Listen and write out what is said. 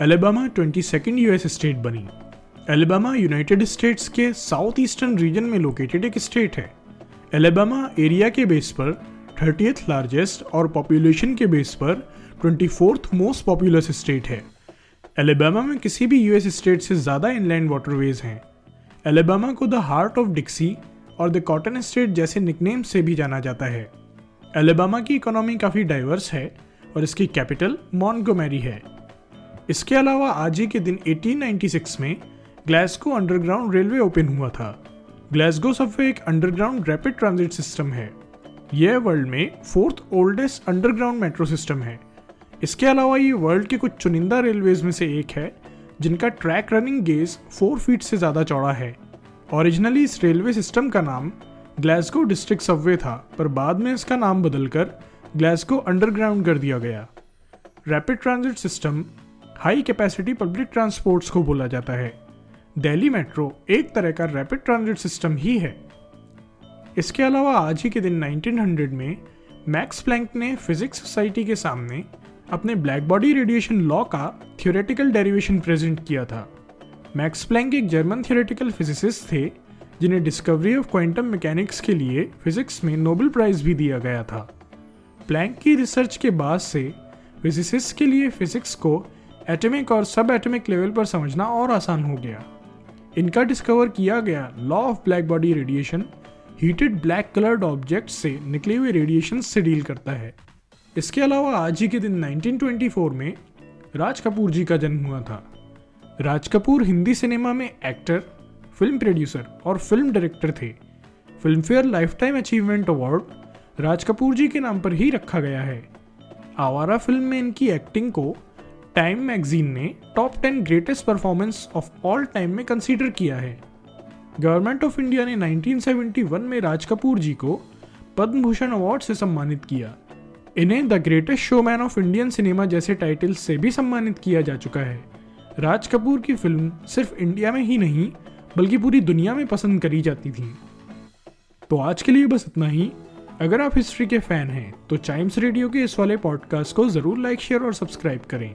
Alabama 22nd US state बनी। Alabama United States के south eastern region में located एक स्टेट है। एलेबामा एरिया के बेस पर थर्टीथ लार्जेस्ट और पॉपुलेशन के बेस पर twenty fourth most populous state है। एलेबामा में किसी भी यूएस स्टेट से ज़्यादा इनलैंड वाटरवेज हैं। एलेबामा को द हार्ट ऑफ़ डिक्सी और द कॉटन स्टेट जैसे निकनेम से भी जाना जाता है। एलेबामा की इकोनॉमी काफ़ी डाइवर्स है और इसकी कैपिटल मॉन्गोमेरी है। इसके अलावा आज ही के दिन 1896 में ग्लासगो अंडरग्राउंड रेलवे ओपन हुआ था। ग्लासगो सबवे एक अंडरग्राउंड रैपिड ट्रांजिट सिस्टम है। यह वर्ल्ड में fourth oldest underground metro system है। इसके अलावा ये वर्ल्ड के कुछ चुनिंदा रेलवेज में से एक है, जिनका track running gauge four feet से ज़्यादा चौड़ा है। ओरिजिनली इस रेलवे सिस्टम का नाम ग्लासगो डिस्ट्रिक्ट सबवे था, पर बाद में इसका नाम बदलकर ग्लासगो अंडरग्राउंड कर दिया गया। Rapid transit system high capacity public transports को बोला जाता है। दिल्ली मेट्रो एक तरह का रैपिड ट्रांजिट सिस्टम ही है। इसके अलावा आज ही के दिन 1900 में मैक्स प्लैंक ने फिजिक्स सोसाइटी के सामने अपने ब्लैक बॉडी रेडिएशन लॉ का थियोरेटिकल डेरिवेशन प्रेजेंट किया था। मैक्स प्लैंक एक जर्मन थियोरेटिकल फिजिसिस्ट थे, जिन्हें डिस्कवरी ऑफ़ क्वांटम मैकेनिक्स के लिए फिजिक्स में नोबेल प्राइज भी दिया गया था। प्लैंक की रिसर्च के बाद से फिजिसिस्ट के लिए फिजिक्स को एटॉमिक और सब एटॉमिक लेवल पर समझना और आसान हो गया। इनका डिस्कवर किया गया law of black body radiation heated black coloured object से निकले हुए रेडिएशन से डील करता है। इसके अलावा आज ही के दिन 1924 में राज कपूर जी का जन्म हुआ था। राज कपूर हिंदी सिनेमा में एक्टर फ़िल्म प्रोड्यूसर और फ़िल्म डायरेक्टर थे। Filmfare lifetime achievement award Raj Kapoor ji के नाम पर ही रखा गया है। आवारा फ़िल्म में इनकी एक्टिंग को टाइम मैगजीन ने top ten greatest performance of all time में कंसीडर किया है। गवर्नमेंट ऑफ़ इंडिया ने 1971 में राज कपूर जी को पद्म भूषण अवार्ड से सम्मानित किया। इन्हें the greatest showman of Indian cinema जैसे टाइटल से भी सम्मानित किया जा चुका है। राज कपूर की फ़िल्म सिर्फ़ इंडिया में ही नहीं, बल्कि पूरी दुनिया में पसंद करी जाती थी। तो आज के लिए बस इतना ही। अगर आप हिस्ट्री के फ़ैन हैं तो चाइम्स रेडियो के इस वाले पॉडकास्ट को ज़रूर लाइक शेयर और सब्सक्राइब करें।